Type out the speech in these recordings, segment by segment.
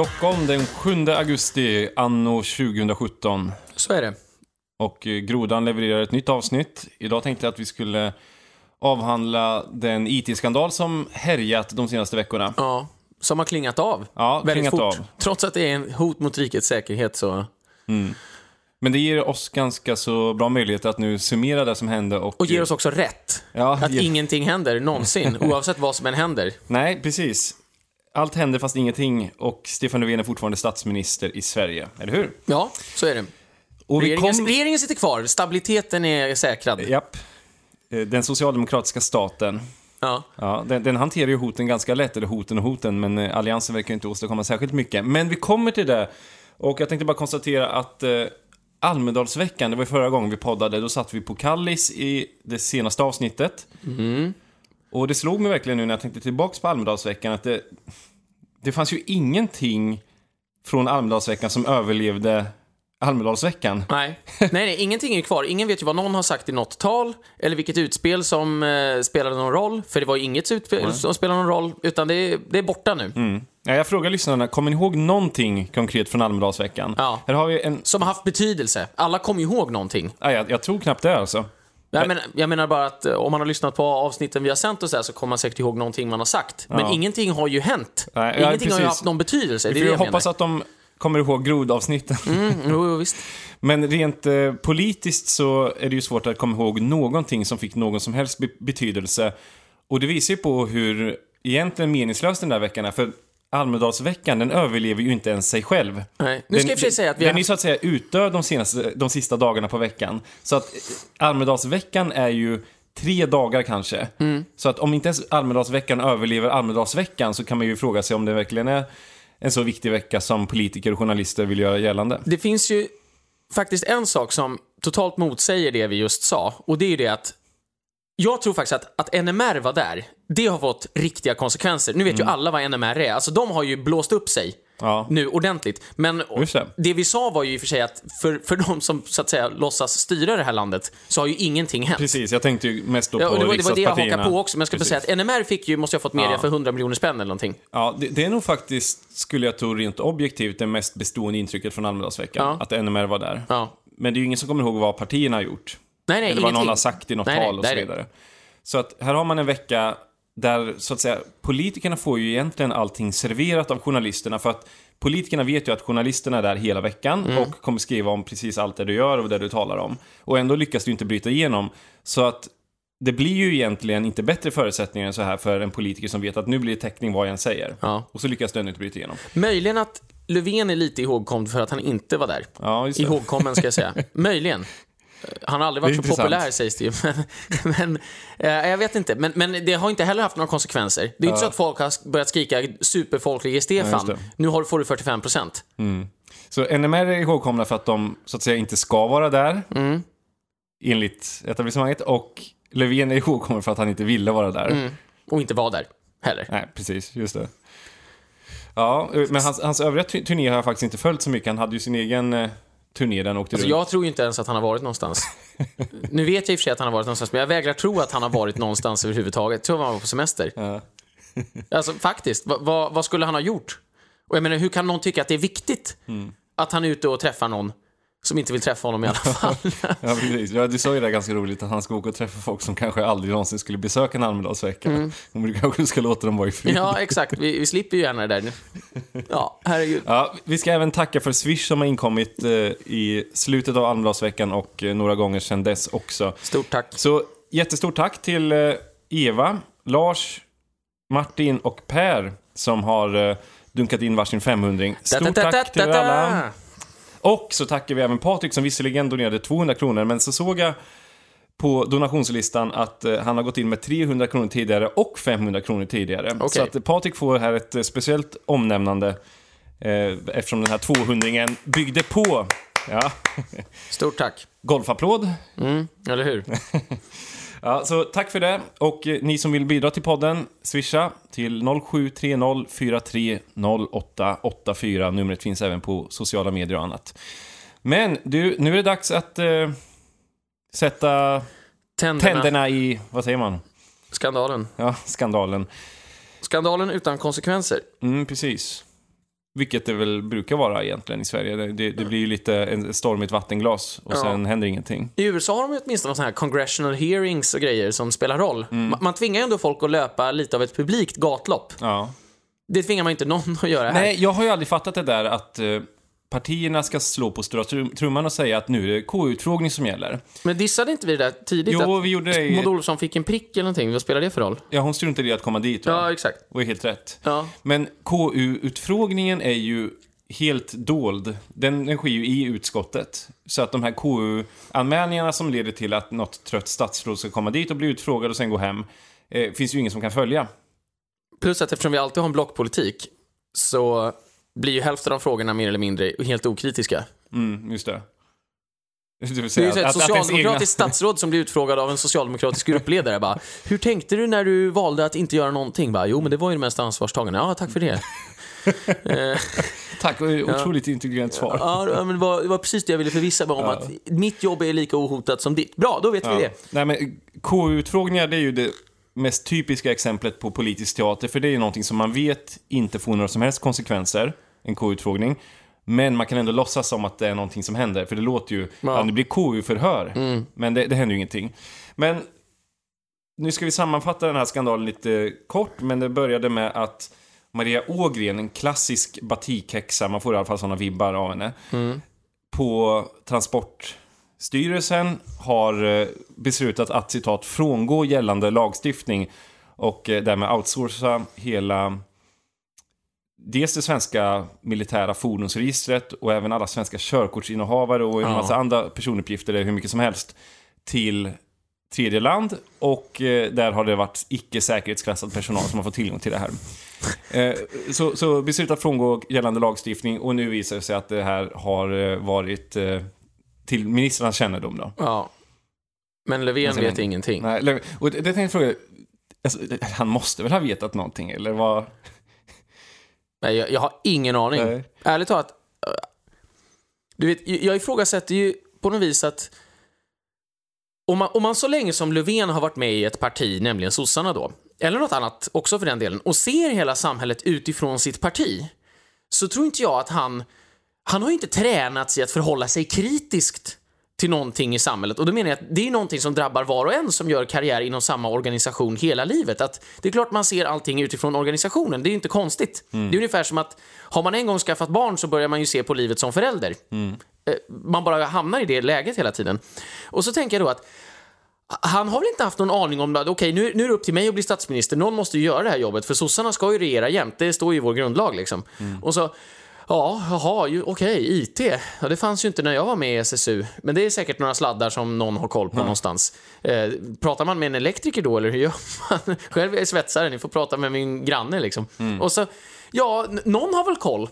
Stockholm den 7 augusti anno 2017. Så är det. Och eh, Grodan levererar ett nytt avsnitt. Idag tänkte jag att vi skulle avhandla den IT-skandal som härjat de senaste veckorna. Ja, som har klingat av Ja, väldigt klingat fort. av. Trots att det är en hot mot rikets säkerhet så... Men det ger oss ganska så bra möjligheter att nu summera det som hände och... Och ger oss också rätt. Ja, Att ge- ingenting händer någonsin, oavsett vad som än händer. Nej, precis. Allt händer fast ingenting och Stefan Löfven är fortfarande statsminister i Sverige, eller hur? Ja, så är det. Och vi Regeringen, kom... regeringen sitter kvar, stabiliteten är säkrad. Japp. Eh, Den socialdemokratiska staten. Ja. Ja, den, den hanterar ju hoten ganska lätt, eller hoten och hoten, men eh, alliansen verkar inte åstadkomma särskilt mycket. Men vi kommer till det. Och jag tänkte bara konstatera att eh, Almedalsveckan, det var ju förra gången vi poddade, då satt vi på Kallis i det senaste avsnittet. Och det slog mig verkligen nu när jag tänkte tillbaka på Almedalsveckan att det, det fanns ju ingenting från Almedalsveckan som överlevde Almedalsveckan. Nej. nej, nej, ingenting är kvar. Ingen vet ju vad någon har sagt i något tal, eller vilket utspel som eh, spelade någon roll. För det var ju inget utspel som spelade någon roll, utan det är, det är borta nu. Ja, jag frågar lyssnarna, kommer ni ihåg någonting konkret från Almedalsveckan? Ja. Här har vi en... Som har haft betydelse. Alla kommer ihåg någonting. Ja, jag, jag tror knappt det alltså. Jag menar, jag menar bara att eh, om man har lyssnat på avsnitten vi har sänt och så, här, så kommer man säkert ihåg någonting man har sagt. Men Ja. ingenting har ju hänt. Nej, ingenting har ju precis. haft någon betydelse. Vi får det hoppas menar. att de kommer ihåg grodavsnitten. Mm, jo, jo, visst. Men rent eh, politiskt så är det ju svårt att komma ihåg någonting som fick någon som helst be- betydelse. Och det visar ju på hur egentligen meningslös den där veckan är. För Almedalsveckan, den överlever ju inte ens sig själv. Nej. Nu ska jag i och för säga att vi den har är ju så att säga utdöd de, senaste, de sista dagarna på veckan. Så att eh, Almedalsveckan är ju tre dagar kanske. Mm. Så att om inte ens Almedalsveckan överlever Almedalsveckan så kan man ju fråga sig om det verkligen är en så viktig vecka som politiker och journalister vill göra gällande. Det finns ju faktiskt en sak som totalt motsäger det vi just sa. Och det är ju det att jag tror faktiskt att, att NMR var där. Det har fått riktiga konsekvenser. Nu vet Mm. ju alla vad NMR är. Alltså de har ju blåst upp sig Ja. nu ordentligt. Men det. det vi sa var ju i och för sig att för, för de som så att säga låtsas styra det här landet så har ju ingenting hänt. Precis, jag tänkte ju mest då Ja, på och det, var, det var det jag hakade på också, men jag ska bara säga att NMR fick ju, måste jag ha fått media Ja. för 100 miljoner spänn eller någonting. Ja, det, det är nog faktiskt, skulle jag tro rent objektivt, det mest bestående intrycket från Almedalsveckan. Ja. Att NMR var där. Ja. Men det är ju ingen som kommer ihåg vad partierna har gjort. Nej, nej, Eller vad någon ingenting. har sagt i något Nej, tal och så vidare. Så att här har man en vecka där, så att säga, politikerna får ju egentligen allting serverat av journalisterna. För att politikerna vet ju att journalisterna är där hela veckan Mm. och kommer skriva om precis allt det du gör och det du talar om. Och ändå lyckas du inte bryta igenom. Så att det blir ju egentligen inte bättre förutsättningar än så här för en politiker som vet att nu blir det täckning vad jag än säger. Ja. Och så lyckas du ändå inte bryta igenom. Möjligen att Löfven är lite ihågkommen för att han inte var där. Ja. Ihågkommen ska jag säga. Möjligen. Han har aldrig varit så intressant. populär sägs det ju. Men, men eh, jag vet inte. Men, men det har inte heller haft några konsekvenser. Det är ju inte så att folk har börjat skrika superfolklige Ja, Stefan. det. nu har, får du 45 procent. Så NMR är ihågkomna för att de så att säga inte ska vara där. Enligt etablissemanget. Och Löfven är ihågkommen för att han inte ville vara där. Och inte var där heller. Nej, precis. Just det. Ja, men hans, hans övriga tu- turné har jag faktiskt inte följt så mycket. Han hade ju sin egen eh, turné där han åkte Alltså, runt. jag tror ju inte ens att han har varit någonstans. nu vet jag i och för sig att han har varit någonstans, men jag vägrar tro att han har varit någonstans överhuvudtaget. Jag tror han var på semester. Ja. Alltså faktiskt, vad, vad, vad skulle han ha gjort? Och jag menar, hur kan någon tycka att det är viktigt Mm. att han är ute och träffar någon som inte vill träffa honom i alla fall? Ja, precis. Ja, du sa ju det ganska roligt att han ska åka och träffa folk som kanske aldrig någonsin skulle besöka en Almedalsvecka. Mm. Och du kanske ska låta dem vara i fred. ja, exakt. Vi, vi slipper ju gärna det där. Ja, herregud. Ja, vi ska även tacka för Swish som har inkommit eh, i slutet av Almedalsveckan och eh, några gånger sedan dess också. Stort tack. Så jättestort tack till eh, Eva, Lars, Martin och Per som har eh, dunkat in varsin 500 Stort tack till er alla. Och så tackar vi även Patrik som visserligen donerade 200 kronor, men så såg jag på donationslistan att eh, han har gått in med 300 kronor tidigare och 500 kronor tidigare. Okej. Så att Patrik får här ett eh, speciellt omnämnande eh, eftersom den här 200 byggde på ja, Stort tack. golfapplåd. Mm, eller hur? Ja, så tack för det. Och eh, ni som vill bidra till podden, swisha till 0730 43 0884. Numret finns även på sociala medier och annat. Men du, nu är det dags att eh, sätta Tänderna. tänderna i, vad säger man? Skandalen. Ja, skandalen. Skandalen utan konsekvenser. Mm, precis. Vilket det väl brukar vara egentligen i Sverige. Det, det, det blir ju lite en storm i ett vattenglas och Ja. sen händer ingenting. I USA har de ju åtminstone sådana här congressional hearings och grejer som spelar roll. Mm. Ma- Man tvingar ju ändå folk att löpa lite av ett publikt gatlopp. Ja. Det tvingar man inte någon att göra här. Nej, jag har ju aldrig fattat det där att eh, partierna ska slå på stora trum- trumman och säga att nu är det KU-utfrågning som gäller. Men dissade inte vi det där tidigt? Jo, vi gjorde det. Maud Olofsson fick en prick eller någonting? Vad spelar det för roll? Ja, hon struntade i att komma dit, va? Ja, exakt. Och är helt rätt. Ja. Men KU-utfrågningen är ju helt dold. Den, den sker ju i utskottet. Så att de här KU-anmälningarna som leder till att något trött statsråd ska komma dit och bli utfrågad och sen gå hem, eh, finns ju ingen som kan följa. Plus att eftersom vi alltid har en blockpolitik så blir ju hälften av frågorna mer eller mindre helt okritiska. Mm, just det. Det Det är ju ett att- socialdemokratiskt egna- statsråd som blir utfrågad av en socialdemokratisk gruppledare bara Hur tänkte du när du valde att inte göra någonting? Bara, jo, men det var ju det mest ansvarstagande. Ja, tack för det. Eh, Tack, otroligt intelligent svar. ja, men det var, det var precis det jag ville förvissa mig om, att mitt jobb är lika ohotat som ditt. Bra, då vet vi det. Nej, men KU-utfrågningar, det är ju det mest typiska exemplet på politisk teater, för det är ju någonting som man vet inte får några som helst konsekvenser, en KU-utfrågning. Men man kan ändå låtsas som att det är någonting som händer, för det låter ju, ja, det blir KU-förhör, men det, det händer ju ingenting. Men nu ska vi sammanfatta den här skandalen lite kort, men det började med att Maria Ågren, en klassisk batikhäxa, man får i alla fall sådana vibbar av henne, på Transportstyrelsen har eh, beslutat att citat frångå gällande lagstiftning och eh, därmed outsourca hela dels det svenska militära fordonsregistret och även alla svenska körkortsinnehavare och en Ja. massa andra personuppgifter, hur mycket som helst, till tredje land och eh, där har det varit icke säkerhetsklassad personal som har fått tillgång till det här. Eh, så, så beslutat frångå gällande lagstiftning och nu visar det sig att det här har eh, varit eh, till ministrarnas kännedom då. Ja. Men Löfven sen- vet ingenting. Nej, och det, det tänkte jag fråga, alltså, han måste väl ha vetat någonting eller vad? Nej, jag, jag har ingen aning. Nej. Ärligt talat. äh, Du vet, jag ifrågasätter ju på något vis att om man, om man så länge som Löfven har varit med i ett parti, nämligen sossarna då, eller något annat också för den delen, och ser hela samhället utifrån sitt parti, så tror inte jag att han... Han har ju inte tränats i att förhålla sig kritiskt till någonting i samhället. Och då menar jag att det är någonting som drabbar var och en som gör karriär inom samma organisation hela livet. Att det är klart man ser allting utifrån organisationen, det är ju inte konstigt. Det är ungefär som att har man en gång skaffat barn så börjar man ju se på livet som förälder. Eh, Man bara hamnar i det läget hela tiden. Och så tänker jag då att han har väl inte haft någon aning om att okej, nu, nu är det upp till mig att bli statsminister. Någon måste ju göra det här jobbet, för sossarna ska ju regera jämt. Det står ju i vår grundlag liksom. Och så, ja, jaha, okej, IT. Ja, det fanns ju inte när jag var med i SSU. Men det är säkert några sladdar som någon har koll på någonstans. Eh, pratar man med en elektriker då, eller hur gör man? Själv är jag svetsare, ni får prata med min granne liksom. Och så, ja, någon har väl koll.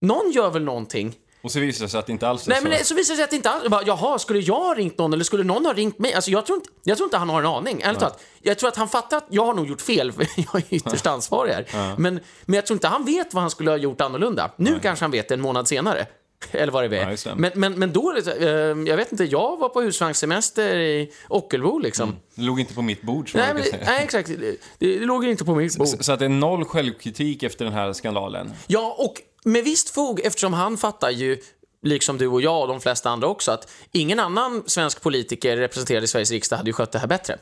Någon gör väl någonting. Och så visar det sig att det inte alls är Nej, så. men så visar det sig att det inte alls... Bara, Jaha, skulle jag ha ringt någon eller skulle någon ha ringt mig? Alltså, jag, tror inte, jag tror inte han har en aning. Ärligt talat. Jag tror att han fattar att jag har nog gjort fel, för jag är ytterst ansvarig här. Men, men jag tror inte han vet vad han skulle ha gjort annorlunda. Nu kanske han vet det en månad senare. Eller vad det Ja, är. det. men, men, men då, eh, jag vet inte, jag var på husvagnssemester i Ockelbo liksom. Det låg inte på mitt bord, som Nej, men, säga. nej, exakt. Det, det låg inte på mitt bord. Så, så att det är noll självkritik efter den här skandalen. Ja, och med visst fog eftersom han fattar ju, liksom du och jag och de flesta andra också, att ingen annan svensk politiker representerad i Sveriges riksdag hade ju skött det här bättre.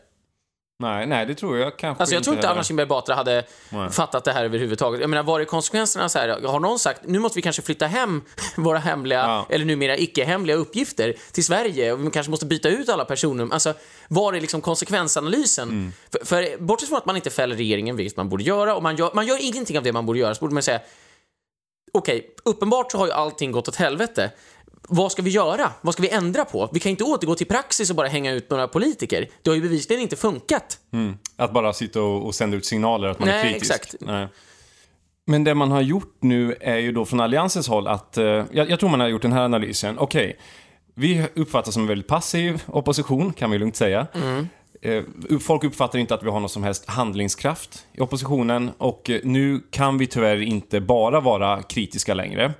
Nej, nej, det tror jag kanske Alltså jag tror inte heller. Anna Kinberg Batra hade fattat det här överhuvudtaget. Jag menar, var är konsekvenserna så här? Har någon sagt, nu måste vi kanske flytta hem våra hemliga, Ja. eller numera icke-hemliga uppgifter till Sverige och vi kanske måste byta ut alla personnummer. Alltså, var är liksom konsekvensanalysen? Mm. För, för bortsett från att man inte fäller regeringen, vilket man borde göra, och man gör, man gör ingenting av det man borde göra, så borde man säga okej, uppenbart så har ju allting gått åt helvete. Vad ska vi göra? Vad ska vi ändra på? Vi kan inte återgå till praxis och bara hänga ut några politiker. Det har ju bevisligen inte funkat. Att bara sitta och, och sända ut signaler att man är Nej, kritisk. exakt. Nej. Men det man har gjort nu är ju då från Alliansens håll att, eh, jag, jag tror man har gjort den här analysen, okej, vi uppfattas som en väldigt passiv opposition, kan vi lugnt säga. Eh, Folk uppfattar inte att vi har någon som helst handlingskraft i oppositionen och eh, nu kan vi tyvärr inte bara vara kritiska längre.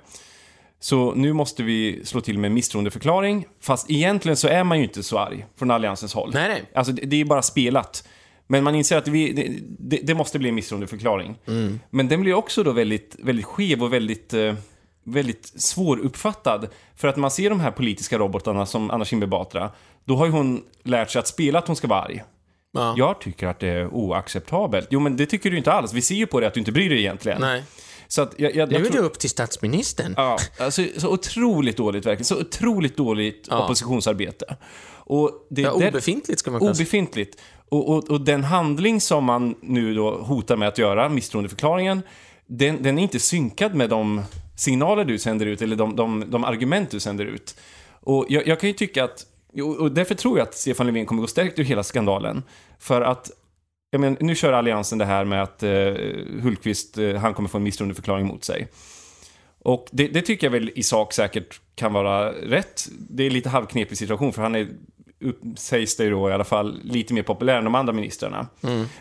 Så nu måste vi slå till med misstroendeförklaring, fast egentligen så är man ju inte så arg från Alliansens håll. Nej, nej. Alltså det, är bara spelat. Men man inser att vi, det, det, måste bli en misstroendeförklaring. Men den blir också då väldigt, väldigt skev och väldigt, eh, väldigt svåruppfattad. För att man ser de här politiska robotarna som Anna Kinberg Batra, då har ju hon lärt sig att spela att hon ska vara arg. Ja. Jag tycker att det är oacceptabelt. Jo, men det tycker du inte alls. Vi ser ju på det att du inte bryr dig egentligen. Nej. Så att jag, jag, Nu jag är det tror- upp till statsministern. Ja, alltså, så otroligt dåligt verkligen. Så otroligt dåligt Ja. oppositionsarbete. Och det, Ja, obefintligt ska man kunna säga. Obefintligt. Och, och, och den handling som man nu då hotar med att göra, misstroendeförklaringen, den, den är inte synkad med de signaler du sänder ut eller de, de, de argument du sänder ut. Och jag, jag kan ju tycka att, och därför tror jag att Stefan Löfven kommer gå stärkt ur hela skandalen. För att, jag men, nu kör Alliansen det här med att eh, Hultqvist, eh, han kommer få en misstroendeförklaring mot sig. Och det, det tycker jag väl i sak säkert kan vara rätt. Det är lite halvknepig situation för han är, sägs det ju då i alla fall, lite mer populär än de andra ministrarna.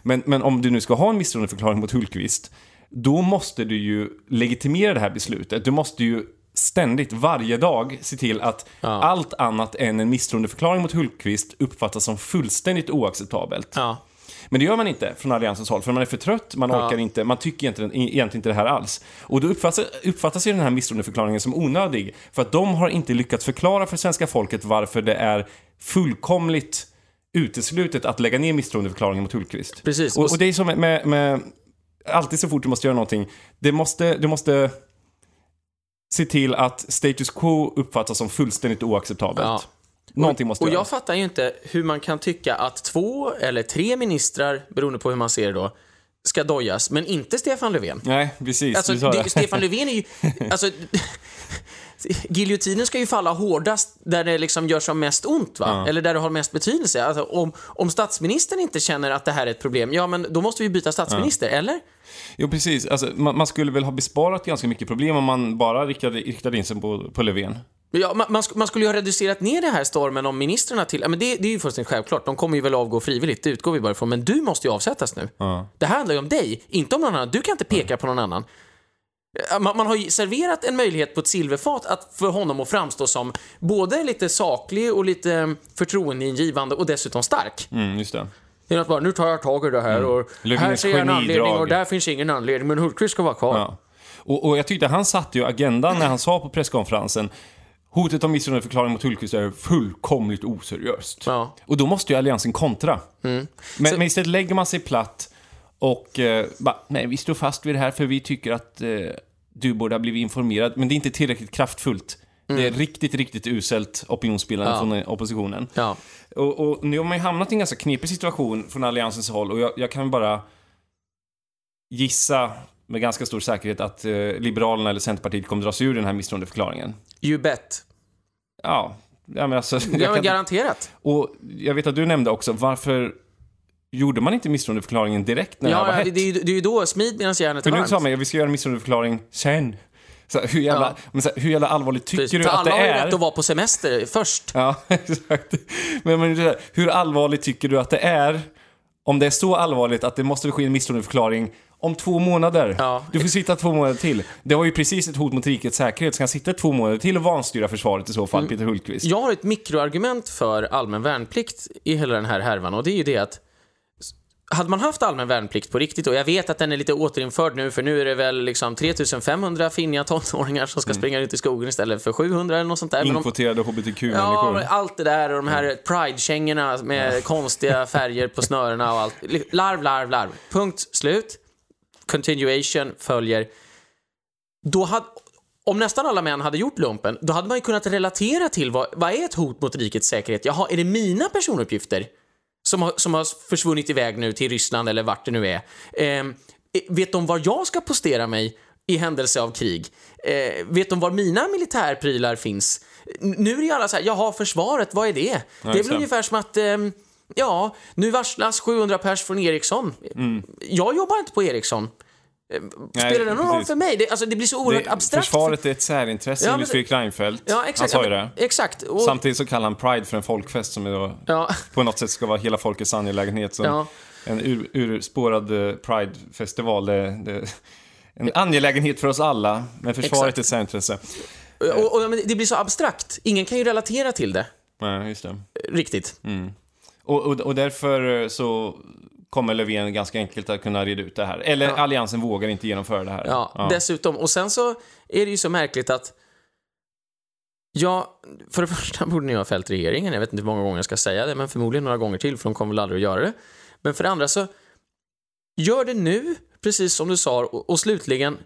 Men, men om du nu ska ha en misstroendeförklaring mot Hultqvist, då måste du ju legitimera det här beslutet. Du måste ju ständigt, varje dag, se till att Ja. allt annat än en misstroendeförklaring mot Hultqvist uppfattas som fullständigt oacceptabelt. Ja. Men det gör man inte från Alliansens håll, för man är för trött, man Ja. orkar inte, man tycker egentligen, egentligen inte det här alls. Och då uppfattas, uppfattas ju den här misstroendeförklaringen som onödig, för att de har inte lyckats förklara för svenska folket varför det är fullkomligt uteslutet att lägga ner misstroendeförklaringen mot Hultqvist. Precis. Och, och det är som med, med, alltid så fort du måste göra någonting, det måste, du måste se till att status quo uppfattas som fullständigt oacceptabelt. Ja. Någonting måste Och jag göras. fattar ju inte hur man kan tycka att två eller tre ministrar, beroende på hur man ser det då, ska dojas, men inte Stefan Löfven. Nej, precis. Alltså, det. Stefan Löfven är ju... Alltså, giljotinen ska ju falla hårdast där det liksom gör som mest ont, va? Eller där det har mest betydelse. Alltså, om, om statsministern inte känner att det här är ett problem, ja men då måste vi byta statsminister, eller? Jo, precis. Alltså, man, man skulle väl ha besparat ganska mycket problem om man bara riktade, riktade in sig på, på Löfven. Ja, man, man, man skulle ju ha reducerat ner det här stormen om ministrarna till... Ja, men det, det är ju fullständigt självklart. De kommer ju väl avgå frivilligt, det utgår vi bara ifrån. Men du måste ju avsättas nu. Det här handlar ju om dig, inte om någon annan. Du kan inte peka på någon annan. Ja, Man, man har ju serverat en möjlighet på ett silverfat att för honom att framstå som både lite saklig och lite förtroendeingivande och dessutom stark. Mm, just det. Är att bara, nu tar jag tag i det här och Löfvens här ser jag en anledning och där finns ingen anledning, men Hultqvist ska vara kvar. Ja. Och, och jag tyckte han satte ju agendan när han sa på presskonferensen Hotet om misstroendeförklaring mot Hultqvist är fullkomligt oseriöst. Ja. Och då måste ju Alliansen kontra. Men, men istället lägger man sig platt och eh, bara, nej, vi står fast vid det här för vi tycker att eh, du borde ha blivit informerad. Men det är inte tillräckligt kraftfullt. Det är riktigt, riktigt uselt opinionsbildande Ja. från eh, oppositionen. Ja. Och, och nu har man ju hamnat i en ganska knepig situation från Alliansens håll och jag, jag kan bara gissa med ganska stor säkerhet att eh, Liberalerna eller Centerpartiet kommer dra sig ur den här misstroendeförklaringen. You bet. Ja, ja men alltså... Ja, men kan, garanterat. och jag vet att du nämnde också, varför gjorde man inte misstroendeförklaringen direkt när det här var Ja, ja, hett? det, det, är ju- är då, smid medan järnet För är nu varmt. sa man ju, vi ska göra en misstroendeförklaring sen. Så hur, jävla, Ja. så hur jävla allvarligt tycker Precis, du För att alla det har ju är? rätt att vara på semester först. Ja, exakt. Men, men hur allvarligt tycker du att det är? Om det är så allvarligt att det måste ske en misstroendeförklaring om två månader. Ja. Du får sitta två månader till. Det var ju precis ett hot mot rikets säkerhet. Ska han sitta två månader till och vanstyra försvaret i så fall, Peter Hultqvist? Jag har ett mikroargument för allmän värnplikt i hela den här härvan och det är ju det att hade man haft allmän värnplikt på riktigt, och jag vet att den är lite återinförd nu, för nu är det väl liksom 3500 finniga tonåringar som ska springa ut i skogen istället för 700 eller något sånt där. Inkvoterade Ja, hbtq-människor. men allt det där och de här pride-kängorna med konstiga färger på snörena och allt. Larv, larv, larv. Punkt, slut. Continuation följer. Då hade, om nästan alla män hade gjort lumpen, då hade man ju kunnat relatera till vad, vad är ett hot mot rikets säkerhet? Jaha, är det mina personuppgifter som har, som har försvunnit iväg nu till Ryssland eller vart det nu är? Ehm, vet de var jag ska postera mig i händelse av krig? Eh, vet de var mina militärprylar finns? N- Nu är ju alla så här, jaha, försvaret, vad är det? det är väl det. ungefär som att, ehm, ja, nu varslas 700 pers från Ericsson. Jag jobbar inte på Ericsson. Eh, Spelar det någon roll för mig? Det, alltså, det blir så oerhört Det, abstrakt. försvaret är ett särintresse, Ja, enligt Fredrik Reinfeldt. Ja, exakt. Han sa ju det. Exakt. Och, Samtidigt så kallar han Pride för en folkfest som då ja, på något sätt ska vara hela folkets angelägenhet. Så Ja. En ur, urspårad eh, Pride-festival, en angelägenhet för oss alla, men försvaret Exakt. är ett särintresse. och, och, men det blir så abstrakt. Ingen kan ju relatera till det, Nej, just det. riktigt. Och, och, och därför så kommer Löfven ganska enkelt att kunna reda ut det här. Eller Ja. Alliansen vågar inte genomföra det här. Ja, dessutom. Och sen så är det ju så märkligt att Ja, för det första borde ni ha fällt regeringen. Jag vet inte hur många gånger jag ska säga det, men förmodligen några gånger till, för de kommer väl aldrig att göra det. Men för det andra så, gör det nu, precis som du sa, och, och slutligen,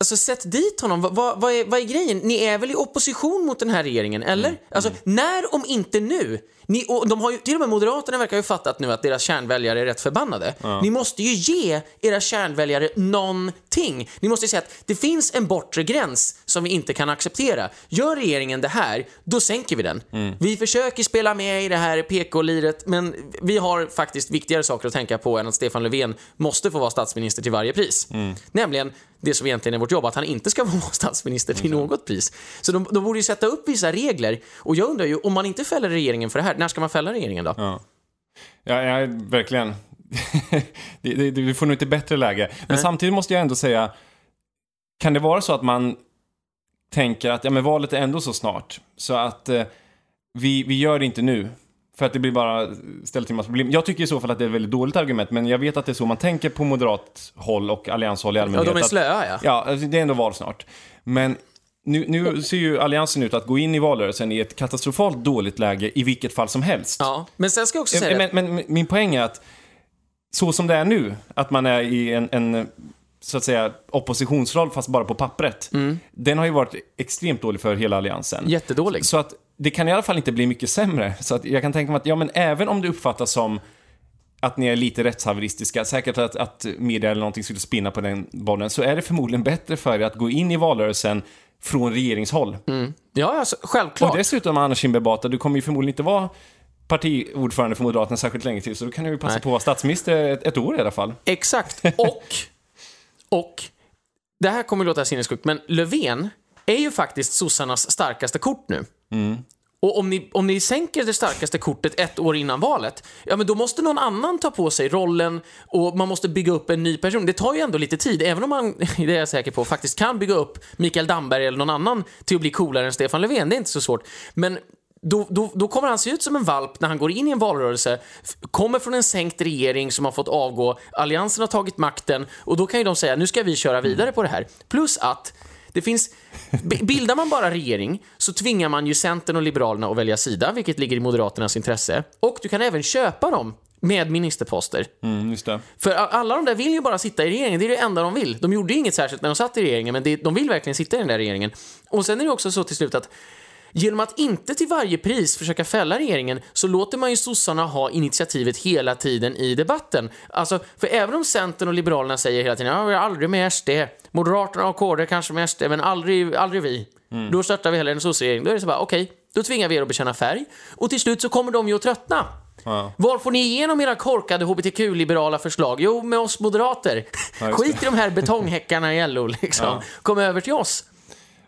Alltså sätt dit honom. Vad, vad, vad, är, vad är grejen? Ni är väl i opposition mot den här regeringen, eller? Alltså, när om inte nu? Ni, och de har ju, till och med Moderaterna verkar ju fattat nu att deras kärnväljare är rätt förbannade. Ni måste ju ge era kärnväljare någonting. Ni måste ju säga att det finns en bortre gräns som vi inte kan acceptera. Gör regeringen det här, då sänker vi den. Vi försöker spela med i det här PK-liret, men vi har faktiskt viktigare saker att tänka på än att Stefan Löfven måste få vara statsminister till varje pris. Nämligen det som egentligen är vårt jobb, att han inte ska vara statsminister till något pris. Så de, de borde ju sätta upp vissa regler. Och jag undrar ju, om man inte fäller regeringen för det här, när ska man fälla regeringen då? Ja, ja, ja verkligen. det, det, det, vi får nog inte bättre läge. Men Nej. samtidigt måste jag ändå säga, kan det vara så att man tänker att ja, men valet är ändå så snart, så att eh, vi, vi gör det inte nu. För att det blir bara ställt till massa problem. Jag tycker i så fall att det är ett väldigt dåligt argument, men jag vet att det är så man tänker på moderat håll och allianshåll i Ja, allmänhet. de är slöa ja. Ja, alltså, det är ändå val snart. Men nu, nu ser ju alliansen ut att gå in i valrörelsen i ett katastrofalt dåligt läge i vilket fall som helst. Ja, men sen ska jag också säga Men, men, men min poäng är att så som det är nu, att man är i en, en så att säga oppositionsroll fast bara på pappret. Mm. Den har ju varit extremt dålig för hela alliansen. jättedålig. Så att det kan i alla fall inte bli mycket sämre. Så att jag kan tänka mig att, ja men även om det uppfattas som att ni är lite rättshaveristiska, säkert att, att media eller någonting skulle spinna på den bollen, så är det förmodligen bättre för er att gå in i valrörelsen från regeringshåll. Ja, alltså, självklart. Och dessutom, Anna Kinberg Batra, du kommer ju förmodligen inte vara partiordförande för Moderaterna särskilt länge till, så då kan du ju passa Nej. på att vara statsminister ett, ett år i alla fall. Exakt. Och, och, det här kommer att låta sinnessjukt, men Löfven är ju faktiskt sossarnas starkaste kort nu. Och om ni, om ni sänker det starkaste kortet ett år innan valet, ja men då måste någon annan ta på sig rollen och man måste bygga upp en ny person. Det tar ju ändå lite tid, även om man, det är jag säker på, faktiskt kan bygga upp Mikael Damberg eller någon annan till att bli coolare än Stefan Löfven. Det är inte så svårt. Men då, då, då kommer han se ut som en valp när han går in i en valrörelse, kommer från en sänkt regering som har fått avgå, alliansen har tagit makten och då kan ju de säga nu ska vi köra vidare på det här. Plus att det finns, bildar man bara regering så tvingar man ju Centern och Liberalerna att välja sida, vilket ligger i Moderaternas intresse. Och du kan även köpa dem med ministerposter. Mm. För alla de där vill ju bara sitta i regeringen, det är det enda de vill. De gjorde inget särskilt när de satt i regeringen, men det, de vill verkligen sitta i den där regeringen. Och sen är det också så till slut att Genom att inte till varje pris försöka fälla regeringen så låter man ju sossarna ha initiativet hela tiden i debatten. Alltså, för även om Centern och Liberalerna säger hela tiden ja, vi är aldrig med SD, Moderaterna och KD kanske med SD, men aldrig, aldrig vi. Då stöttar vi hellre en sosseregering. Då är det så bara, okej, då tvingar vi er att bekänna färg. Och till slut så kommer de ju att tröttna. Ja. Var får ni igenom era korkade hbtq-liberala förslag? Jo, med oss moderater. Ja, Skit i de här betonghäckarna i LO, liksom. Ja. Kom över till oss.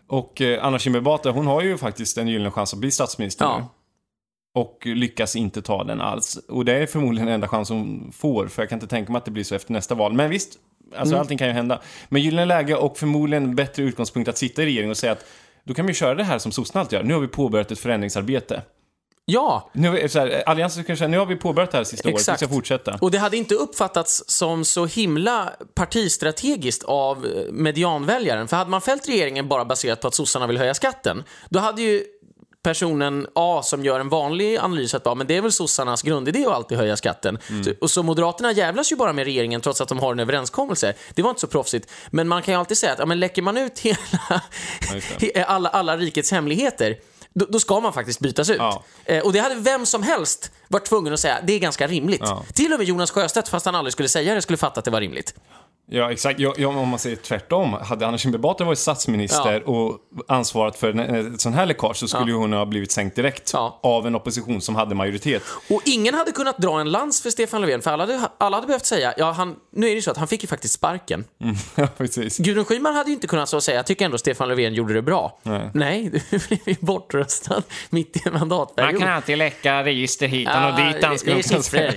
Och eh, Anna Kinberg Batra, hon har ju faktiskt en gyllene chans att bli statsminister nu. Ja. Och lyckas inte ta den alls. Och det är förmodligen den enda chans hon får, för jag kan inte tänka mig att det blir så efter nästa val. Men visst, alltså Mm. allting kan ju hända. Men gyllene läge och förmodligen bättre utgångspunkt att sitta i regering och säga att då kan vi köra det här som sossarna alltid gör. Nu har vi påbörjat ett förändringsarbete. Ja, Nu, vi- så här, Alliansen kan säga, nu har vi påbörjat det här sista året, vi Exakt. ska fortsätta. och det hade inte uppfattats som så himla partistrategiskt av eh, medianväljaren. För hade man fällt regeringen bara baserat på att sossarna vill höja skatten, då hade ju personen A som gör en vanlig analys att bara, men det är väl sossarnas grundidé att alltid höja skatten. Så, och så Moderaterna jävlas ju bara med regeringen trots att de har en överenskommelse. Det var inte så proffsigt. Men man kan ju alltid säga att ja, men läcker man ut hela, alla, alla rikets hemligheter då, då ska man faktiskt bytas ut. Ja. Eh, och det hade vem som helst varit tvungen att säga, det är ganska rimligt. Ja. Till och med Jonas Sjöstedt, fast han aldrig skulle säga det, skulle fatta att det var rimligt. Ja, exakt. Ja, ja, om man säger tvärtom. Hade Anna Kinberg Batra varit statsminister och ansvarat för en- ett sån här läckage så skulle ju hon ha blivit sänkt direkt Ja. av en opposition som hade majoritet. Och ingen hade kunnat dra en lans för Stefan Löfven, för alla hade, alla hade behövt säga, ja, han, nu är det ju så att han fick ju faktiskt sparken. ja, precis. Gudrun Schyman hade ju inte kunnat så säga, jag tycker ändå Stefan Löfven gjorde det bra. Nej. Nej, du blev ju bortröstad mitt i en mandatperiod. alltid läcka register hit Ja, det, det är siffror.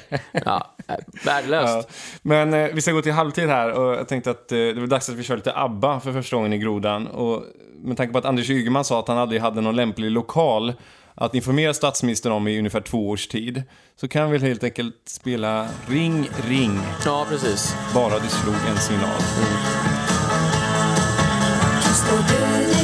Ja, äh, värdelöst. Ja. Men eh, vi ska gå till halvtid här och jag tänkte att eh, det var dags att vi kör lite ABBA för första gången i Grodan. Och med tanke på att Anders Ygeman sa att han aldrig hade någon lämplig lokal att informera statsministern om i ungefär två års tid. Så kan vi helt enkelt spela Ring, ring, Ja, precis. bara du slog en signal. Står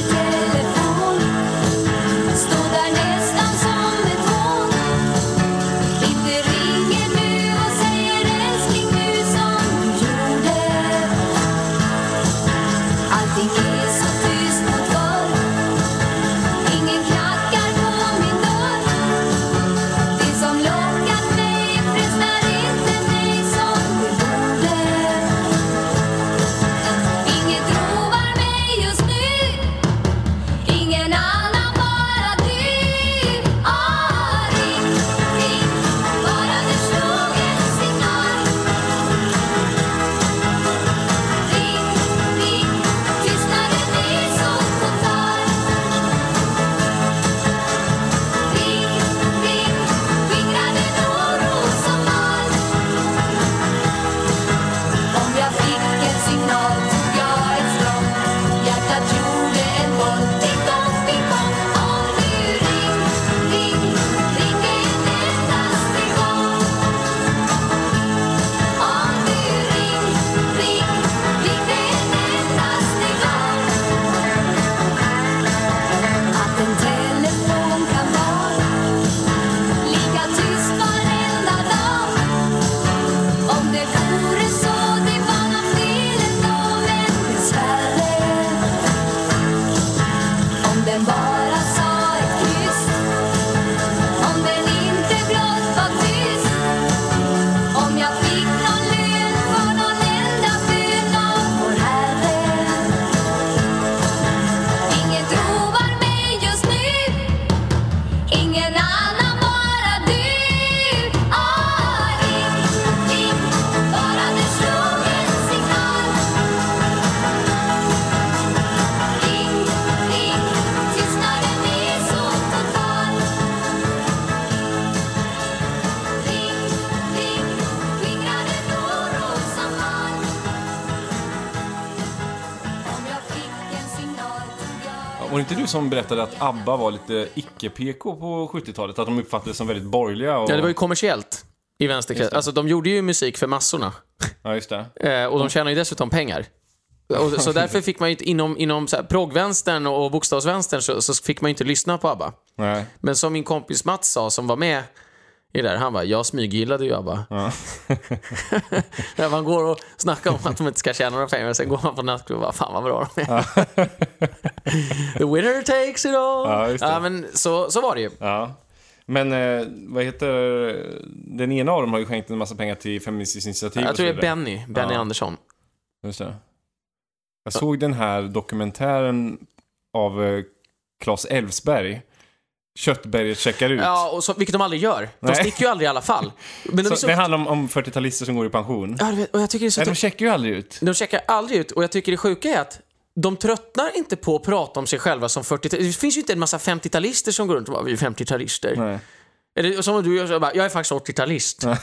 Var det inte du som berättade att ABBA var lite icke-PK på 70-talet? Att de uppfattades som väldigt borgerliga? Och... Ja, det var ju kommersiellt i vänsterkrets. Alltså, de gjorde ju musik för massorna. Ja, just det. Eh, och de tjänar ju dessutom pengar. Och, så därför fick man ju inte, inom, inom så här, proggvänstern och bokstavsvänstern så, så fick man ju inte lyssna på ABBA. Nej. Men som min kompis Mats sa, som var med i det där, han bara, jag smyggillade ju ABBA. Ja. Man går och snackar om att de inte ska tjäna några pengar, sen går man på nattklubb och bara, fan vad bra de är. The winner takes it all. Ja, ja men så, så var det ju. Ja. Men eh, vad heter... Den ena av dem har ju skänkt en massa pengar till Feministiskt initiativ Jag tror det är. Benny, Benny Ja. Andersson. Just det. Jag såg den här dokumentären av eh, Claes Elfsberg. Köttberget checkar ut. Ja, och så, vilket de aldrig gör. De Nej. sticker ju aldrig i alla fall. Men de så så... Det handlar om, om 40-talister som går i pension. Ja, och jag tycker det är så Nej, de checkar ju aldrig ut. De checkar aldrig ut och jag tycker det sjuka är att de tröttnar inte på att prata om sig själva som 40 Det finns ju inte en massa 50-talister som går runt och bara, vi är 50-talister. Eller som du gör, bara, jag är faktiskt 80-talist.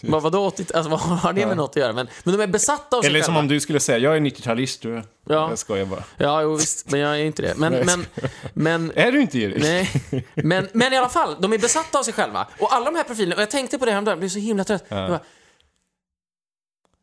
Vad, vadå 80 alltså, vad har det med något att göra? Men, men de är besatta av sig Eller som själva. om du skulle säga, jag är 90-talist. Du. Ja. Jag skojar bara. Ja, jo, visst, men jag är inte det. Men, men, men, Är du inte Erik? nej. Men, men i alla fall, de är besatta av sig själva. Och alla de här profilerna, och jag tänkte på det häromdagen, jag blev så himla trött. Jag bara,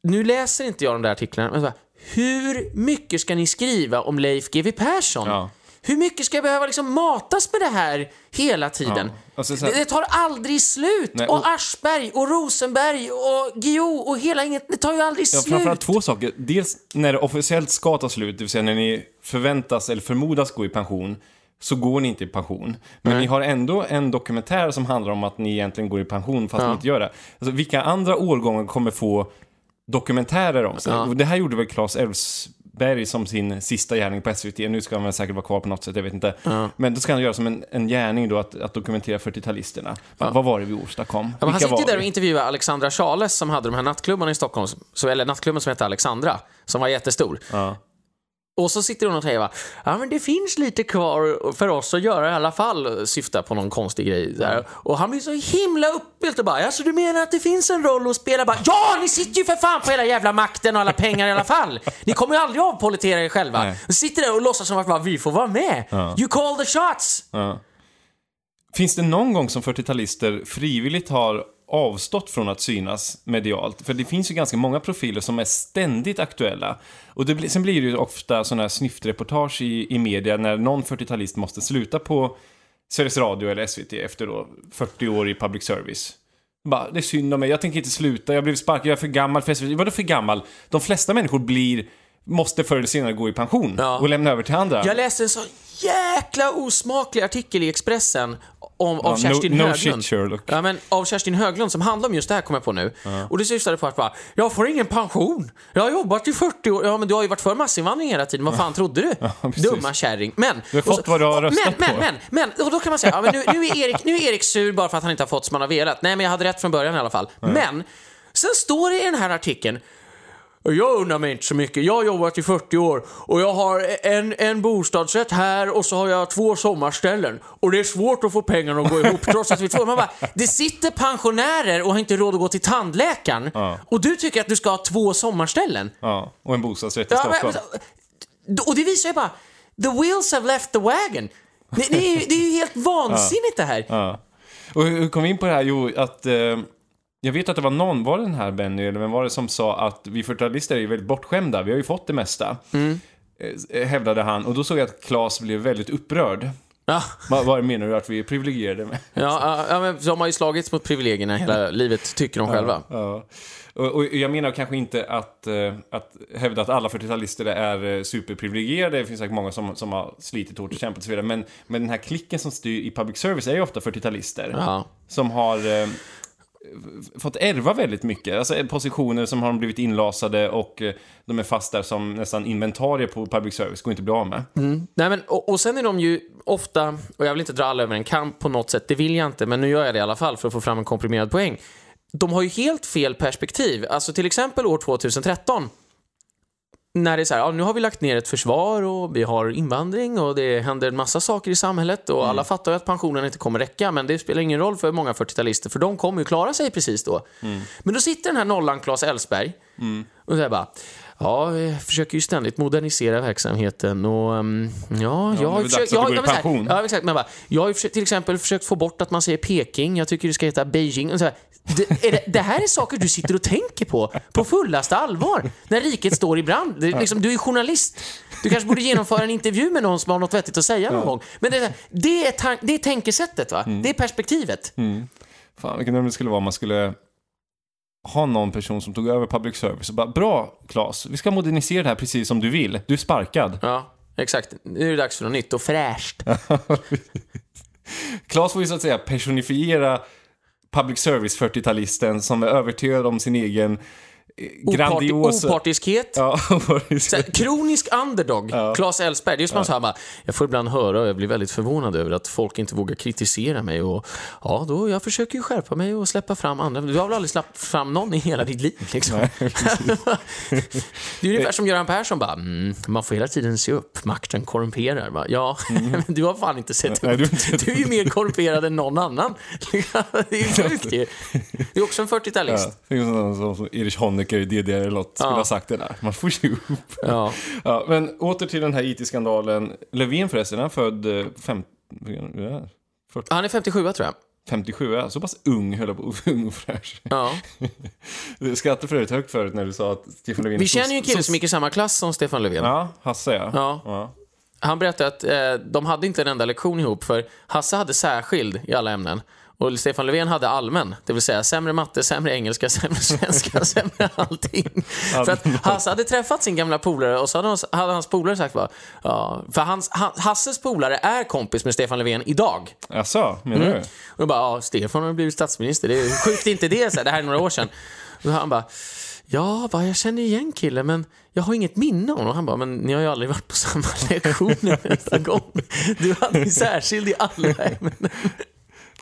nu läser inte jag de där artiklarna, men jag bara, hur mycket ska ni skriva om Leif GW Persson? Ja. Hur mycket ska jag behöva liksom matas med det här hela tiden? Ja. Här- det, det tar aldrig slut! Nej, och... och- Aschberg, och Rosenberg, och Guillou, och hela inget, det tar ju aldrig Ja, slut! framförallt två saker. Dels när det officiellt ska ta slut, det vill säga när ni förväntas eller förmodas gå i pension, så går ni inte i pension. Men ni har ändå en dokumentär som handlar om att ni egentligen går i pension fast ni inte gör det. Alltså, vilka andra årgångar kommer få dokumentärer om sig? Ja. Och det här gjorde väl Claes Elfsberg som sin sista gärning på SVT. Nu ska han väl säkert vara kvar på något sätt, jag vet inte. Men då ska han göra som en, en gärning då att, att dokumentera 40-talisterna. Vad var det vi åstadkom? Ja, han sitter där och intervjuar Alexandra Charles som hade de här nattklubbarna i Stockholm, så, eller nattklubben som hette Alexandra, som var jättestor. Ja. Och så sitter hon och säger va, ja men det finns lite kvar för oss att göra i alla fall, syftar på någon konstig grej där. Och han blir så himla uppbylt och bara, alltså du menar att det finns en roll att spela? Bara, ja, ni sitter ju för fan på hela jävla makten och alla pengar i alla fall. Ni kommer ju aldrig avpolitera er själva. Nej. Ni sitter där och låtsas som att bara, vi får vara med. You call the shots. Ja. Finns det någon gång som 40-talister frivilligt har avstått från att synas medialt? För det finns ju ganska många profiler som är ständigt aktuella. Och det, sen blir det ju ofta sådana här snyftreportage i, i media när någon 40-talist måste sluta på Sveriges Radio eller SVT efter då 40 år i public service. Bara, det är synd om mig, jag tänker inte sluta, jag blev sparkad, jag är för gammal för SVT. Vadå för gammal? De flesta människor blir, måste förr eller senare gå i pension Ja. och lämna över till andra. Jag läste en så jäkla osmaklig artikel i Expressen om, av Ja, no- Kerstin no Höglund. shit. Ja, men av Kerstin Höglund som handlar om just det här, kommer jag på nu. Och det syftade på att bara, jag får ingen pension. Jag har jobbat i 40 år. Ja, men du har ju varit för massinvandring hela tiden. Vad fan trodde du? precis. Dumma kärring. Men... Du har fått så- vad du har röstat men, på. Men, men, men, och då kan man säga, ja, men nu, nu, är Erik, nu är Erik sur bara för att han inte har fått som han har velat. Nej, men jag hade rätt från början i alla fall. Men, sen står det i den här artikeln, jag undrar mig inte så mycket. Jag har jobbat i 40 år och jag har en, en bostadsrätt här och så har jag två sommarställen. Och det är svårt att få pengarna att gå ihop trots att vi två. Man bara, det sitter pensionärer och har inte råd att gå till tandläkaren. Och du tycker att du ska ha två sommarställen. Ja, och en bostadsrätt i Ja, men- Stockholm. och det visar ju bara, the wheels have left the wagon. Det, det, är, ju- det är ju helt vansinnigt det här. Ja. Och hur kom vi in på det här? Jo, att... Eh, jag vet att det var någon, var det den här Benny, eller vem var det som sa att vi 40-talister är väldigt bortskämda, vi har ju fått det mesta. Mm. Eh, hävdade han, och då såg jag att Claes blev väldigt upprörd. Ja, Vad, vad menar du att vi är privilegierade med? ja, ja, ja, men de har ju slagits mot privilegierna hela livet, tycker de själva. Ja. Och, och jag menar kanske inte att, eh, att hävda att alla 40-talister är eh, superprivilegierade. Det finns säkert många som, som har slitit hårt och kämpat och så vidare. Men, men den här klicken som styr i public service är ju ofta 40-talister. Ja. Som har eh, fått ärva väldigt mycket. Alltså positioner som har blivit inlasade och eh, de är fast där som nästan inventarier på public service. Går inte att bli av med. Mm. Nej, men, och, och sen är de ju ofta, och jag vill inte dra alla över en kamp på något sätt, det vill jag inte, men nu gör jag det i alla fall för att få fram en komprimerad poäng. De har ju helt fel perspektiv. Alltså till exempel år 2013, när det är så här, ja, nu har vi lagt ner ett försvar och vi har invandring och det händer en massa saker i samhället och alla fattar ju att pensionen inte kommer räcka, men det spelar ingen roll för många 40-talister, för de kommer ju klara sig precis då. Men då sitter den här nollan Claes Elfsberg och säger bara, ja, vi försöker ju ständigt modernisera verksamheten och um, ja, jag har försökt... Ja, ja, här, ja, exakt. Men bara, jag har försökt, till exempel försökt få bort att man säger Peking, jag tycker det ska heta Beijing. Och så här, det, det, det här är saker du sitter och tänker på, på fullaste allvar, när riket står i brand. Det, liksom, du är journalist. Du kanske borde genomföra en intervju med någon som har något vettigt att säga någon gång. Men det, det, är, det är tänkesättet, va? Mm. Det är perspektivet. Fan, vilken dröm det skulle vara om man skulle ha någon person som tog över public service och bara Bra, Claes, vi ska modernisera det här precis som du vill. Du är sparkad. Ja, exakt. Nu är det dags för något nytt och fräscht. Claes får ju så att säga personifiera public service 40-talisten som är övertygad om sin egen grandiosa... opartiskhet. Ja, Så här, kronisk underdog, Claes Elfsberg. Det är som säger, bara, jag får ibland höra och jag blir väldigt förvånad över att folk inte vågar kritisera mig. Och, ja, då, jag försöker ju skärpa mig och släppa fram andra. Du har väl aldrig släppt fram någon i hela ditt liv? Liksom. det är ungefär som Göran Persson bara, mm, man får hela tiden se upp, makten korrumperar. Va? Ja, men du har fan inte sett upp. Du är ju mer korrumperad än någon annan. det är ju sjukt ju. Du är också en 40-talist. Ja, det är som Erich Honecker i DDR eller något skulle Ja. ha sagt det där. Man får se upp. Ja. Ja, men åter till den här IT-skandalen. Löfven förresten, han är född eh, fem, ja, 40, Han är 57 tror jag. 57, ja, så pass ung höll jag på ung och fräsch. Ja. Du skrattade för övrigt högt förut när du sa att Stefan Löfven... Vi känner ju en kille som gick i samma klass som Stefan Löfven. Ja, Hasse ja. Ja. ja. Han berättade att eh, de hade inte en enda lektion ihop, för Hasse hade särskild i alla ämnen. Och Stefan Löfven hade allmän, det vill säga sämre matte, sämre engelska, sämre svenska, sämre allting. För att Hasse hade träffat sin gamla polare och så hade, hans- hade hans polare sagt bara, ja, för hans, han, Hasses polare är kompis med Stefan Löfven idag. Jaså, menar Mm. du? Och då bara, ja, Stefan har blivit statsminister, det är sjukt inte det, så här, det här är några år sedan. Och han bara, ja, bara, jag känner igen killen, men jag har inget minne av honom. Han bara, men ni har ju aldrig varit på samma lektioner nästa gång. Du hade ju särskild i alla ämnen.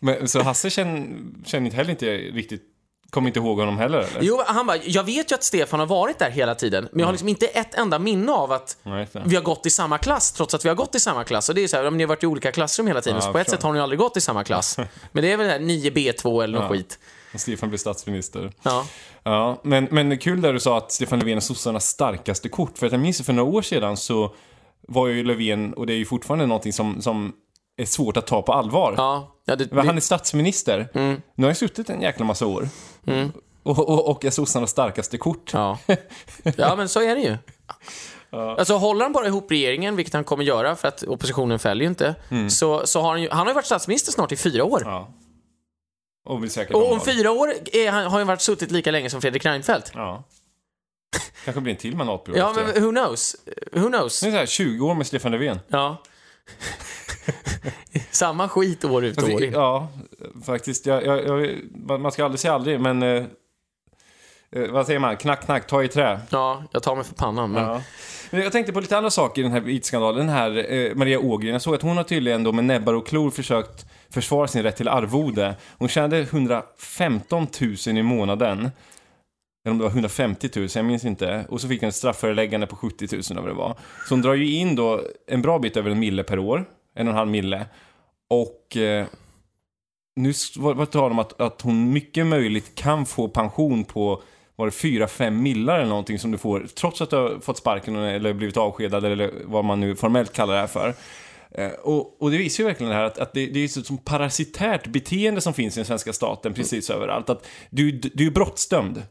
Men, så Hasse känner, känner inte heller inte riktigt... Kommer inte ihåg honom heller eller? Jo, han bara, jag vet ju att Stefan har varit där hela tiden, men jag har liksom inte ett enda minne av att Nej, vi har gått i samma klass, trots att vi har gått i samma klass. Och det är så här, ni har varit i olika klassrum hela tiden, Ja, så på ett sätt har ni aldrig gått i samma klass. Men det är väl det här 9B2 eller något Ja. skit. Stefan blev statsminister. Ja. Ja, men, men kul där du sa att Stefan Löfven är sossarnas starkaste kort. För att jag minns för några år sedan så var ju Löfven, och det är ju fortfarande någonting som, som är svårt att ta på allvar. Ja, Ja, det, det, han är statsminister. Nu har han suttit en jäkla massa år. Och, och, och är sossarnas starkaste kort. ja. ja, men så är det ju. Alltså håller han bara ihop regeringen, vilket han kommer göra för att oppositionen fäller ju inte, så, så har han ju, han har ju varit statsminister snart i fyra år. Ja. Och vill säkert Och om fyra år är han, har han varit suttit lika länge som Fredrik Reinfeldt. Ja. Kanske blir en till mandatperiod Ja, efter men who knows? Who knows? Det är så här 20 år med Stefan Löfven. Ja. Samma skit år ut och år Alltså, in. ja, faktiskt. Jag, jag, jag, man ska aldrig säga aldrig, men... Eh, eh, vad säger man? Knack, knack, ta i trä. Ja, jag tar mig för pannan. Men... Ja. Men Jag tänkte på lite andra saker i den här IT-skandalen. Den här eh, Maria Ågren, jag såg att hon har tydligen då med näbbar och klor försökt försvara sin rätt till arvode. Hon tjänade 115 000 i månaden. Eller om det var 150 000, jag minns inte. Och så fick hon ett strafföreläggande på 70 000 eller vad det var. Så hon drar ju in då en bra bit över en mille per år. En och en halv mille. Och eh, nu var det tal om att, att hon mycket möjligt kan få pension på var det 4-5 millar eller någonting som du får trots att du har fått sparken eller blivit avskedad eller vad man nu formellt kallar det här för. Eh, och, och det visar ju verkligen det här att, att det, det är ett sånt parasitärt beteende som finns i den svenska staten precis överallt. Att du, du är brottsdömd.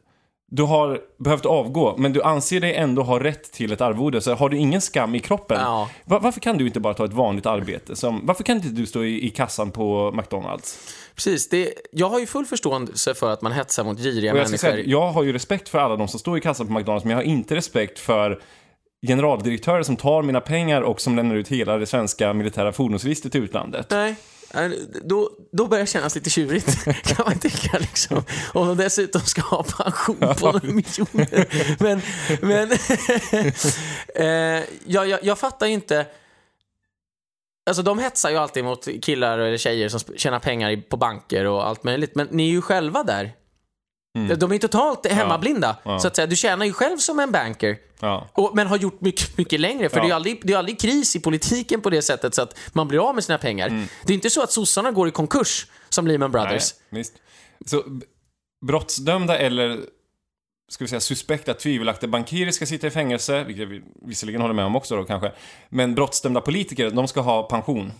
Du har behövt avgå, men du anser dig ändå ha rätt till ett arvode. Så har du ingen skam i kroppen, Ja. va- varför kan du inte bara ta ett vanligt arbete? Som, varför kan inte du stå i, i kassan på McDonalds? Precis, det, jag har ju full förståelse för att man hetsar mot giriga jag, människor. säga, jag har ju respekt för alla de som står i kassan på McDonalds, men jag har inte respekt för generaldirektörer som tar mina pengar och som lämnar ut hela det svenska militära fordonsregistret till utlandet. Nej, då, då börjar det kännas lite tjurigt, kan man tycka. Liksom. Om de dessutom ska ha pension på några miljoner. Men, men eh, jag, jag, jag fattar inte. Alltså de hetsar ju alltid mot killar eller tjejer som tjänar pengar på banker och allt möjligt. Men ni är ju själva där. De är totalt hemmablinda. Ja. Så att säga, du tjänar ju själv som en banker. Ja. Och, men har gjort mycket, mycket längre. För Ja. det är ju aldrig, det är aldrig kris i politiken på det sättet så att man blir av med sina pengar. Mm. Det är inte så att sossarna går i konkurs som Lehman Brothers. Nej, visst. Så brottsdömda eller ska vi säga suspekta, tvivelaktiga bankirer ska sitta i fängelse, vilket jag visserligen håller med om också då kanske. Men brottsdömda politiker, de ska ha pension.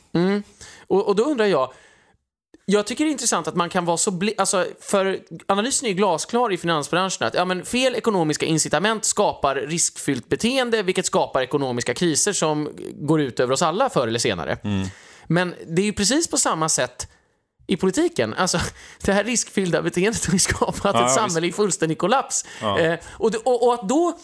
Och, och då undrar jag, jag tycker det är intressant att man kan vara så bli, alltså, för analysen är ju glasklar i finansbranschen att ja, men fel ekonomiska incitament skapar riskfyllt beteende, vilket skapar ekonomiska kriser som går ut över oss alla förr eller senare. Men det är ju precis på samma sätt i politiken. Alltså, det här riskfyllda beteendet har ju skapat Ja, ett ja, samhälle i fullständig kollaps. Ja. Eh, och, det- och, och att då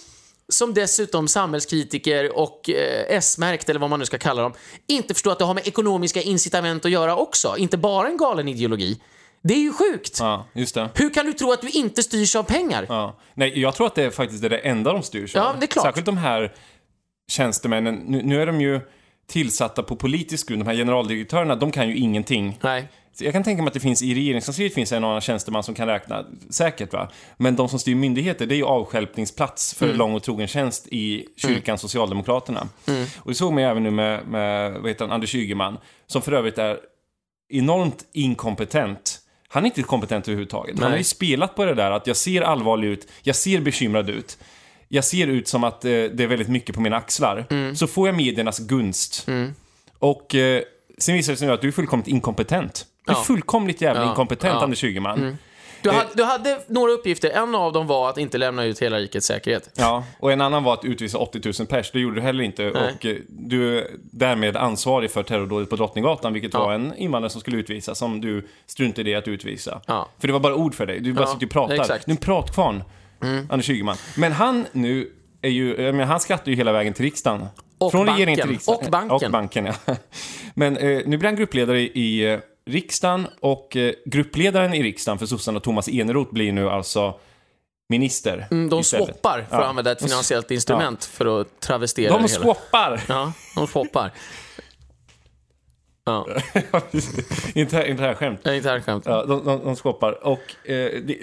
som dessutom samhällskritiker och eh, S-märkt, eller vad man nu ska kalla dem, inte förstår att det har med ekonomiska incitament att göra också. Inte bara en galen ideologi. Det är ju sjukt. Ja, just det. Hur kan du tro att du inte styrs av pengar? Ja. Nej, jag tror att det är faktiskt det enda de styrs Ja, av. det är klart. Särskilt de här tjänstemännen. Nu, nu är de ju tillsatta på politisk grund. De här generaldirektörerna, de kan ju ingenting. Nej. Jag kan tänka mig att det finns i regeringskansliet finns en annan tjänsteman som kan räkna, säkert va. Men de som styr myndigheter, det är ju avstjälpningsplats för Mm. lång och trogen tjänst i kyrkan Socialdemokraterna. Och det såg man ju även nu med, med vad heter han, Anders Ygeman, som för övrigt är enormt inkompetent. Han är inte kompetent överhuvudtaget. Han Nej. har ju spelat på det där att jag ser allvarlig ut, jag ser bekymrad ut. Jag ser ut som att eh, det är väldigt mycket på mina axlar. Mm. Så får jag mediernas gunst. Och eh, sen visar det sig nu att du är fullkomligt inkompetent. Du är Ja. fullkomligt jävla Ja. inkompetent, Ja. Anders Ygeman. Du, hade, du hade några uppgifter. En av dem var att inte lämna ut hela rikets säkerhet. Ja, och en annan var att utvisa 80 000 pers. Det gjorde du heller inte. Nej. Och eh, du är därmed ansvarig för terrordådet på Drottninggatan, vilket var en invandrare som skulle utvisas, som du struntade i att utvisa. Ja. För det var bara ord för dig. Du bara Ja, sitter och pratar. exakt. Du är en pratkvarn, Anders Ygeman. Men han nu är ju, menar, han skrattar ju hela vägen till riksdagen. Och Från regeringen banken. till riksdagen. Och banken. Och banken, ja. Men eh, nu blir han gruppledare i, eh, riksdagen och eh, gruppledaren i riksdagen för sossarna, Thomas Eneroth, blir nu alltså minister. Mm, De istället. swappar, för att Ja. använda ett finansiellt instrument, för att travestera De det hela. swappar! Ja, de swappar. Ja, inte, inte här skämt. är inte här skämt. Ja, de, de, de swappar. Och eh, det,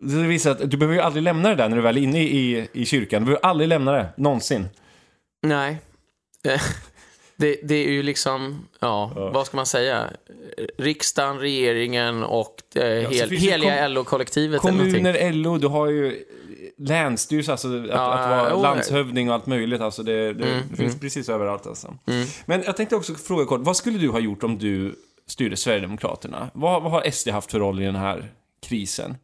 det visar att du behöver ju aldrig lämna det där när du väl är inne i, i kyrkan. Du behöver aldrig lämna det, någonsin. Nej. Det, det är ju liksom, ja, vad ska man säga? Riksdagen, regeringen och eh, hel, det heliga kom- LO-kollektivet. Kommuner, LO, du har ju länsstyrelse, alltså att, Ja, att vara jo. landshövding och allt möjligt. Alltså det, det, Mm, finns precis överallt. Alltså. Men jag tänkte också fråga kort, vad skulle du ha gjort om du styrde Sverigedemokraterna. Vad, vad har SD haft för roll i den här krisen?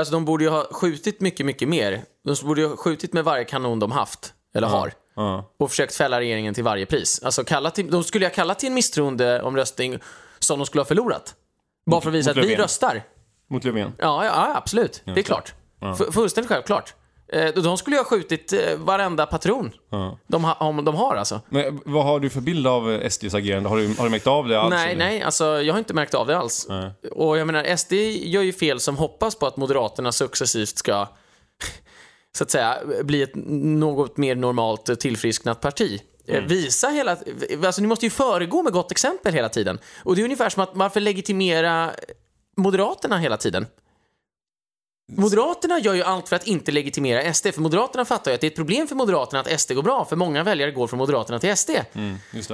Alltså de borde ju ha skjutit mycket, mycket mer. De borde ju ha skjutit med varje kanon de haft, eller har. Ja. Och försökt fälla regeringen till varje pris. Alltså kalla till, de skulle ha kallat till en misstroendeomröstning som de skulle ha förlorat. Bara för att visa att vi röstar. Mot Löfven? Ja, ja absolut. Det är klart. F- Fullständigt självklart. Eh, De skulle ju ha skjutit eh, varenda patron de, ha, de har alltså. Men vad har du för bild av eh, SDs agerande? Har du, har du märkt av det alls? Nej, eller? nej, alltså jag har inte märkt av det alls. Nej. Och jag menar, SD gör ju fel som hoppas på att Moderaterna successivt ska, så att säga, bli ett något mer normalt eh, tillfrisknat parti. Eh, Visa hela... Alltså ni måste ju föregå med gott exempel hela tiden. Och det är ungefär som att varför legitimera Moderaterna hela tiden? Moderaterna gör ju allt för att inte legitimera SD, för Moderaterna fattar ju att det är ett problem för Moderaterna att SD går bra, för många väljare går från Moderaterna till SD.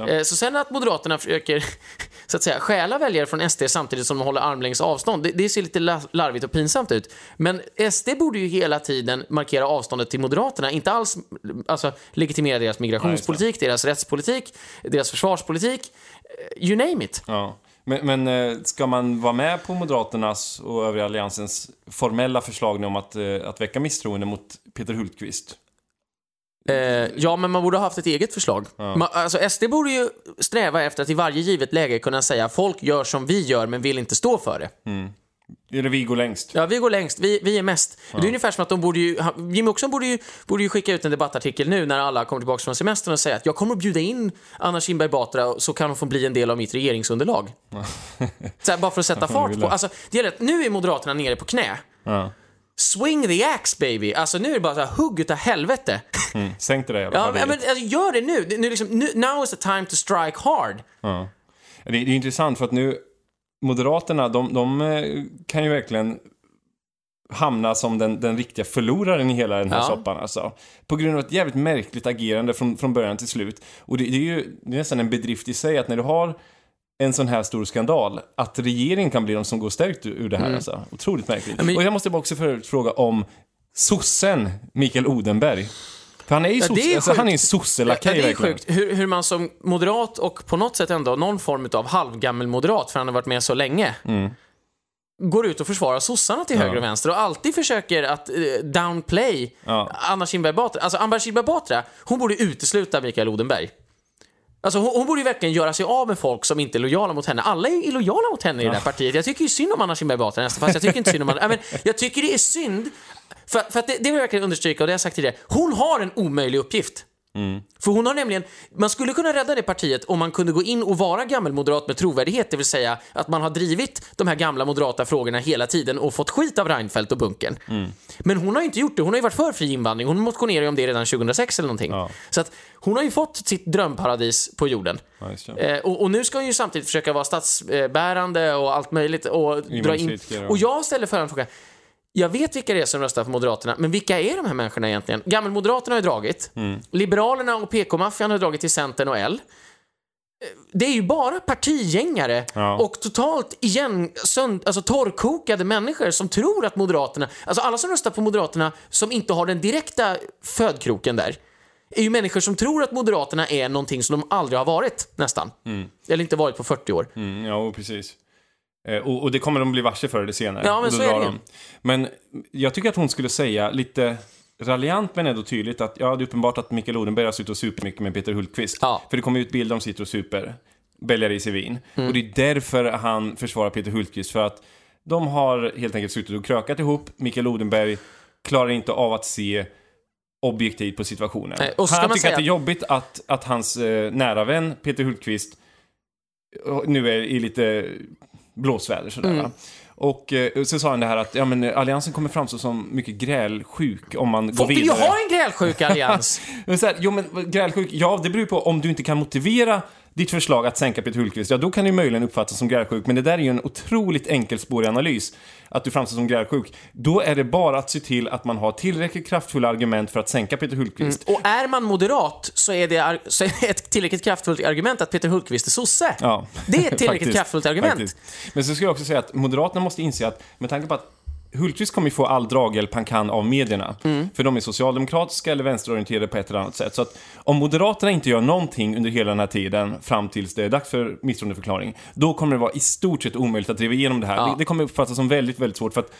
Det. Eh, Så sen att Moderaterna försöker så att säga, stjäla väljare från SD samtidigt som de håller armlängds avstånd, det, det ser lite la- larvigt och pinsamt ut. Men SD borde ju hela tiden markera avståndet till Moderaterna, inte alls alltså, legitimera deras migrationspolitik, deras rättspolitik, deras försvarspolitik, eh, you name it. Ja. Men, men eh, ska man vara med på Moderaternas och övriga alliansens formella förslag nu om att, eh, att väcka misstroende mot Peter Hultqvist? Eh, ja, men man borde ha haft ett eget förslag. Ma- alltså, SD borde ju sträva efter att i varje givet läge kunna säga folk gör som vi gör men vill inte stå för det. Eller vi går längst. Ja, vi går längst. Vi, vi är mest. Det är ungefär som att de borde ju... Jimmy Åkesson borde ju, borde ju skicka ut en debattartikel nu när alla kommer tillbaka från semestern och säga att jag kommer att bjuda in Anna Kinberg Batra så kan hon få bli en del av mitt regeringsunderlag. så här, bara för att sätta fart på... Alltså, det gäller att nu är Moderaterna nere på knä. Ja. Swing the axe baby! Alltså nu är det bara så här, hugg utav helvete. Mm. Sänk det där jävla ja, men, alltså, gör det nu. Nu, liksom, nu. Now is the time to strike hard. Ja. Det, det är intressant för att nu Moderaterna, de, de eh, kan ju verkligen hamna som den, den riktiga förloraren i hela den här Ja. soppan alltså. På grund av ett jävligt märkligt agerande från, från början till slut. Och det, det är ju det är nästan en bedrift i sig att när du har en sån här stor skandal, att regeringen kan bli de som går stärkt ur, det här alltså. Otroligt märkligt. Mm. men- Och jag måste bara också förut fråga om sossen Mikael Odenberg. För han är ju Ja, sosse, alltså, han är en Ja, sosselakaj det är sjukt hur, hur man som moderat och på något sätt ändå någon form av halvgammel moderat, för han har varit med så länge, går ut och försvarar sossarna till höger och vänster och alltid försöker att eh, downplay Ja. Anna Kinberg Batra. Alltså Anna Kinberg Batra, hon borde utesluta Mikael Odenberg. Alltså hon, hon borde ju verkligen göra sig av med folk som inte är lojala mot henne. Alla är ju illojala mot henne i det här partiet. Jag tycker ju synd om Anna Kinberg Batra nästan, fast jag tycker inte synd om Anna. Ja, men Jag tycker det är synd, för, för att det, det vill jag verkligen understryka och det har jag sagt tidigare. Hon har en omöjlig uppgift. För hon har nämligen, man skulle kunna rädda det partiet om man kunde gå in och vara gammelmoderat med trovärdighet, det vill säga att man har drivit de här gamla moderata frågorna hela tiden och fått skit av Reinfeldt och Bunken. Men hon har ju inte gjort det, hon har ju varit för fri invandring, hon motionerade ju om det redan 2006 eller någonting. Ja. Så att hon har ju fått sitt drömparadis på jorden. Ja, det. Eh, och, och nu ska hon ju samtidigt försöka vara statsbärande och allt möjligt och dra in... Och jag ställer följande fråga. Jag vet vilka det är som röstar på Moderaterna, men vilka är de här människorna egentligen? Gammelmoderaterna har ju dragit. Mm. Liberalerna och PK-maffian har dragit till Centern och L. Det är ju bara partigängare Ja. och totalt igen sönd, alltså torrkokade människor som tror att Moderaterna, alltså alla som röstar på Moderaterna som inte har den direkta födkroken där, är ju människor som tror att Moderaterna är någonting som de aldrig har varit, nästan. Eller inte varit på 40 år. Mm, ja, precis. Eh, och, och det kommer de bli varse förr eller senare. Ja, men så är det de. Men jag tycker att hon skulle säga lite raljant men ändå tydligt att ja, det är uppenbart att Mikael Odenberg har suttit och super mycket med Peter Hultqvist. Ja. För det kommer ut bilder de sitter och super, bälgar i sig vin. Mm. Och det är därför han försvarar Peter Hultqvist, för att de har helt enkelt suttit och krökat ihop. Mikael Odenberg klarar inte av att se objektivt på situationen. Nej, han tycker säga att det är jobbigt att, att hans eh, nära vän Peter Hultqvist eh, nu är i lite blåsväder sådär. Mm. Och eh, så sa han det här att ja, men, alliansen kommer framstå som mycket grälsjuk om man går Folk vill ju vidare. ha en grälsjuk allians! Men så här, jo men grälsjuk, ja det beror ju på om du inte kan motivera ditt förslag att sänka Peter Hultqvist, ja då kan det ju möjligen uppfattas som grälsjuk, men det där är ju en otroligt enkelspårig analys, att du framstår som grälsjuk. Då är det bara att se till att man har tillräckligt kraftfulla argument för att sänka Peter Hultqvist. Och är man moderat så är det, så är det ett tillräckligt kraftfullt argument att Peter Hultqvist är sosse. Ja. Det är ett tillräckligt kraftfullt argument. faktiskt. Men så skulle jag också säga att Moderaterna måste inse att med tanke på att Hultqvist kommer ju få all draghjälp han kan av medierna. För de är socialdemokratiska eller vänsterorienterade på ett eller annat sätt. Så att om Moderaterna inte gör någonting under hela den här tiden fram tills det är dags för misstroendeförklaring, då kommer det vara i stort sett omöjligt att driva igenom det här. Ja. Det, det kommer uppfattas som väldigt, väldigt svårt för att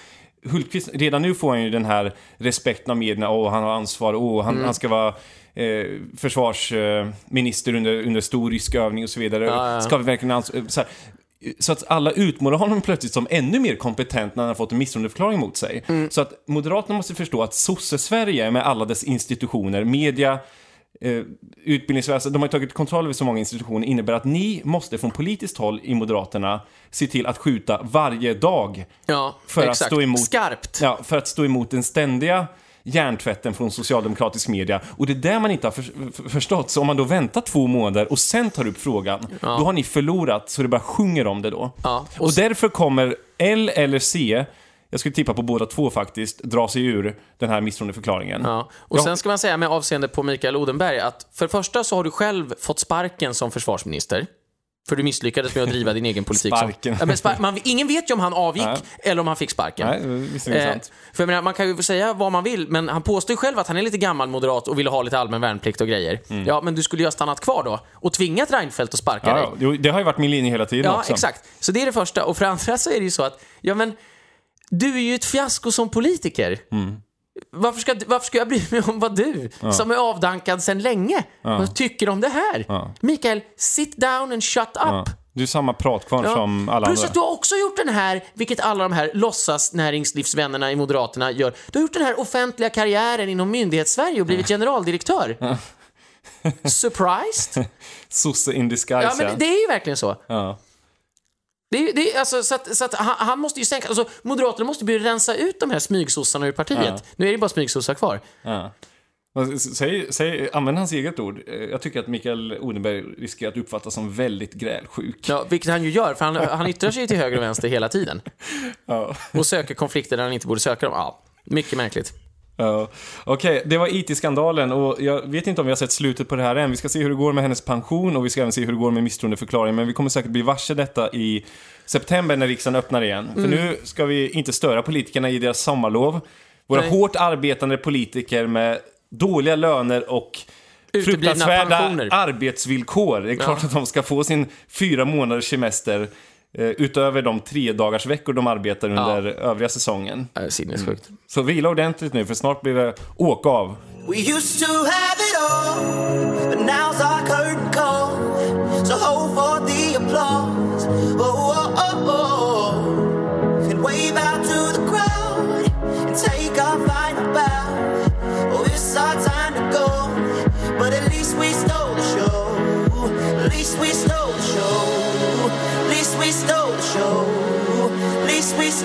Hultqvist, redan nu får han ju den här respekten av medierna, åh, han har ansvar, åh, han, han ska vara eh, försvarsminister under, under stor rysk övning och så vidare. Ja, ja. Ska vi verkligen så, här, så att alla utmålar honom plötsligt som ännu mer kompetent när han har fått en misstroendeförklaring mot sig. Så att Moderaterna måste förstå att sosse-Sverige med alla dess institutioner, media, eh, utbildningsväsen, de har tagit kontroll över så många institutioner, innebär att ni måste från politiskt håll i Moderaterna se till att skjuta varje dag Ja, för att exakt. stå emot Skarpt. Ja, för att stå emot den ständiga hjärntvätten från socialdemokratisk media. Och det är det man inte har för, för, förstått. Så om man då väntar två månader och sen tar upp frågan, då har ni förlorat så det bara sjunger om det då. Ja, och Och, därför kommer L eller C, jag skulle tippa på båda två faktiskt, dra sig ur den här misstroendeförklaringen. Ja. Och Ja. sen ska man säga med avseende på Mikael Odenberg att för det första så har du själv fått sparken som försvarsminister. För du misslyckades med att driva din egen politik. Sparken. Som, ja, men spar- man, ingen vet ju om han avgick Nej. eller om han fick sparken. Nej, visst Eh, för menar, man kan ju säga vad man vill, men han påstår ju själv att han är lite gammal moderat och vill ha lite allmän värnplikt och grejer. Ja, men du skulle ju ha stannat kvar då och tvingat Reinfeldt att sparka dig. Ja, ja. Jo, det har ju varit min linje hela tiden Ja, också. exakt. Så det är det första. Och för andra så är det ju så att, ja men, du är ju ett fiasko som politiker. Mm. Varför, ska, varför ska jag bry mig om vad du, som är avdankad sedan länge, vad tycker om det här? Mikael, sit down and shut up. Ja. Du är samma pratkvarn Ja. som alla Plus andra. att du har också gjort den här, vilket alla de här låtsas näringslivsvännerna i Moderaterna gör. Du har gjort den här offentliga karriären inom myndighetssverige och blivit generaldirektör. Surprised? Sosse in disguise, Ja, men det är ju verkligen så. ja. Det det alltså, så att, så att han, han måste ju sänka, alltså, Moderaterna måste börja rensa ut de här smygsossarna ur partiet. Ja. Nu är det bara smygsossar kvar. Ja. Säg, säg, använd hans eget ord. Eh, Jag tycker att Mikael Odenberg riskerar att uppfattas som väldigt grälsjuk. Ja, vilket han ju gör, för han, han yttrar sig ju till höger och vänster hela tiden. Ja. Och söker konflikter där han inte borde söka dem. Ja, mycket märkligt. Ja. Okej, det var IT-skandalen och jag vet inte om vi har sett slutet på det här än. Vi ska se hur det går med hennes pension och vi ska även se hur det går med misstroendeförklaringen. Men vi kommer säkert bli varse detta i september när riksdagen öppnar igen. Mm. För nu ska vi inte störa politikerna i deras sommarlov. Våra Nej. hårt arbetande politiker med dåliga löner och fruktansvärda pensioner. arbetsvillkor. Det är klart att de ska få sin fyra månaders semester utöver de tre dagars veckor de arbetar under övriga säsongen. Sinnessjukt. Så vila ordentligt nu, för snart blir det åka av. We used to have it all, but now's our curtain call. So hold for the applause. Oh, oh, oh, oh. And wave out to the crowd and take our